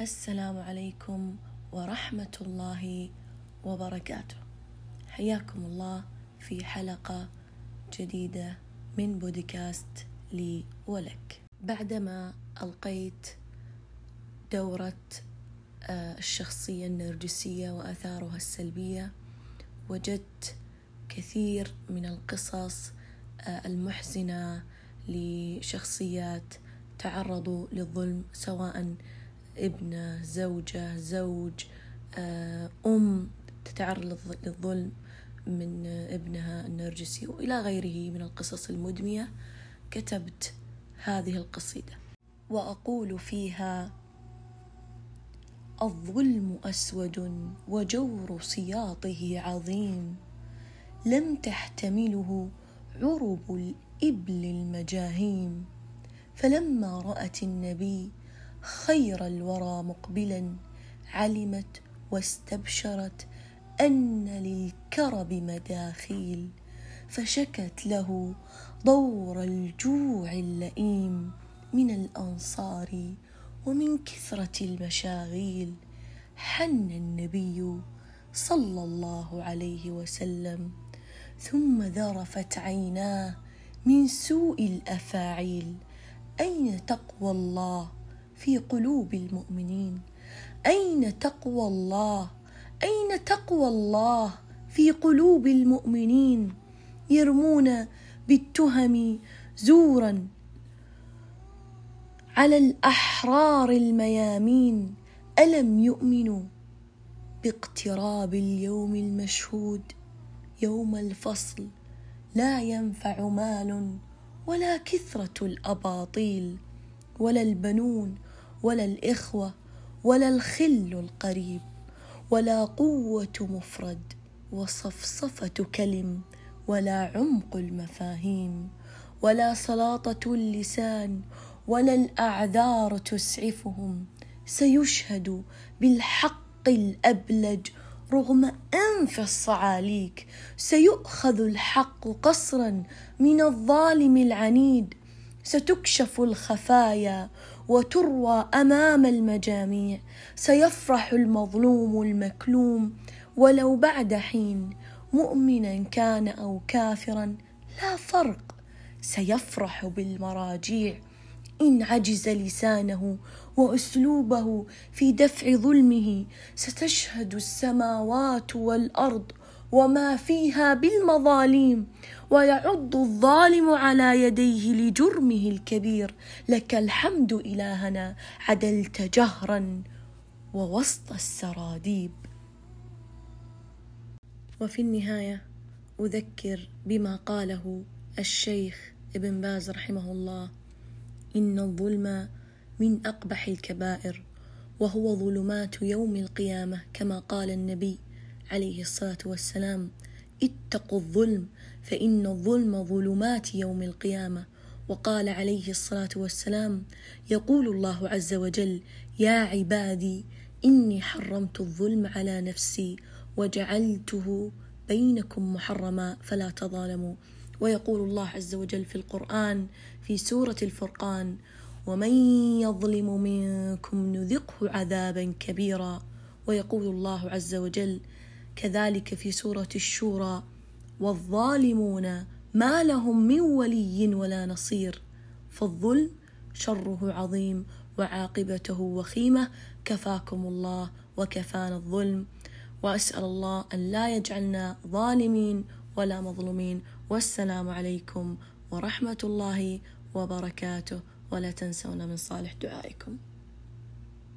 السلام عليكم ورحمة الله وبركاته. حياكم الله في حلقة جديدة من بودكاست لي ولك. بعدما ألقيت دورة آه، الشخصية النرجسية وآثارها السلبية وجدت كثير من القصص آه، المحزنة لشخصيات تعرضوا للظلم سواء ابنة زوجة زوج آه، أم تتعرض للظلم من ابنها النرجسي وإلى غيره من القصص المدمية. كتبت هذه القصيدة. وأقول فيها الظلم أسود وجور سياطه عظيم لم تحتمله عرب الإبل المجاهيم. فلما رأت النبي خير الورى مقبلا علمت واستبشرت أن للكرب مداخيل فشكت له دور الجوع اللئيم من الأنصار ومن كثرة المشاغيل. حن النبي صلى الله عليه وسلم ثم ذرفت عيناه من سوء الأفاعيل. أين تقوى الله في قلوب المؤمنين. أين تقوى الله؟ أين تقوى الله في قلوب المؤمنين؟ يرمون بالتهم زورا على الأحرار الميامين. ألم يؤمنوا باقتراب اليوم المشهود؟ يوم الفصل لا ينفع مال ولا كثرة الأباطيل ولا البنون ولا الإخوة ولا الخل القريب ولا قوة مفرد وصفصفة كلم ولا عمق المفاهيم ولا سلاطة اللسان ولا الأعذار تسعفهم سيشهد بالحق الأبلج رغم أنف الصعاليك سيؤخذ الحق قصرا من الظالم العنيد ستكشف الخفايا وتروى أمام المجاميع. سيفرح المظلوم المكلوم ولو بعد حين مؤمنا كان أو كافرا. لا فرق. سيفرح بالمراجيع. إن عجز لسانه وأسلوبه في دفع ظلمه ستشهد السماوات والأرض وما فيها بالمظاليم ويعض الظالم على يديه لجرمه الكبير لك الحمد الهنا عدلت جهرا ووسط السراديب وفي النهايه اذكر بما قاله الشيخ ابن باز رحمه الله ان الظلم من اقبح الكبائر وهو ظلمات يوم القيامه كما قال النبي عليه الصلاة والسلام اتقوا الظلم فإن الظلم ظلمات يوم القيامة. وقال عليه الصلاة والسلام يقول الله عز وجل يا عبادي إني حرمت الظلم على نفسي وجعلته بينكم محرما فلا تظالموا. ويقول الله عز وجل في القرآن في سورة الفرقان ومن يظلم منكم نذقه عذابا كبيرا. ويقول الله عز وجل كذلك في سورة الشورى والظالمون ما لهم من ولي ولا نصير فالظلم شره عظيم وعاقبته وخيمة. كفاكم الله وكفانا الظلم. وأسأل الله أن لا يجعلنا ظالمين ولا مظلومين. والسلام عليكم ورحمة الله وبركاته. ولا تنسون من صالح دعائكم.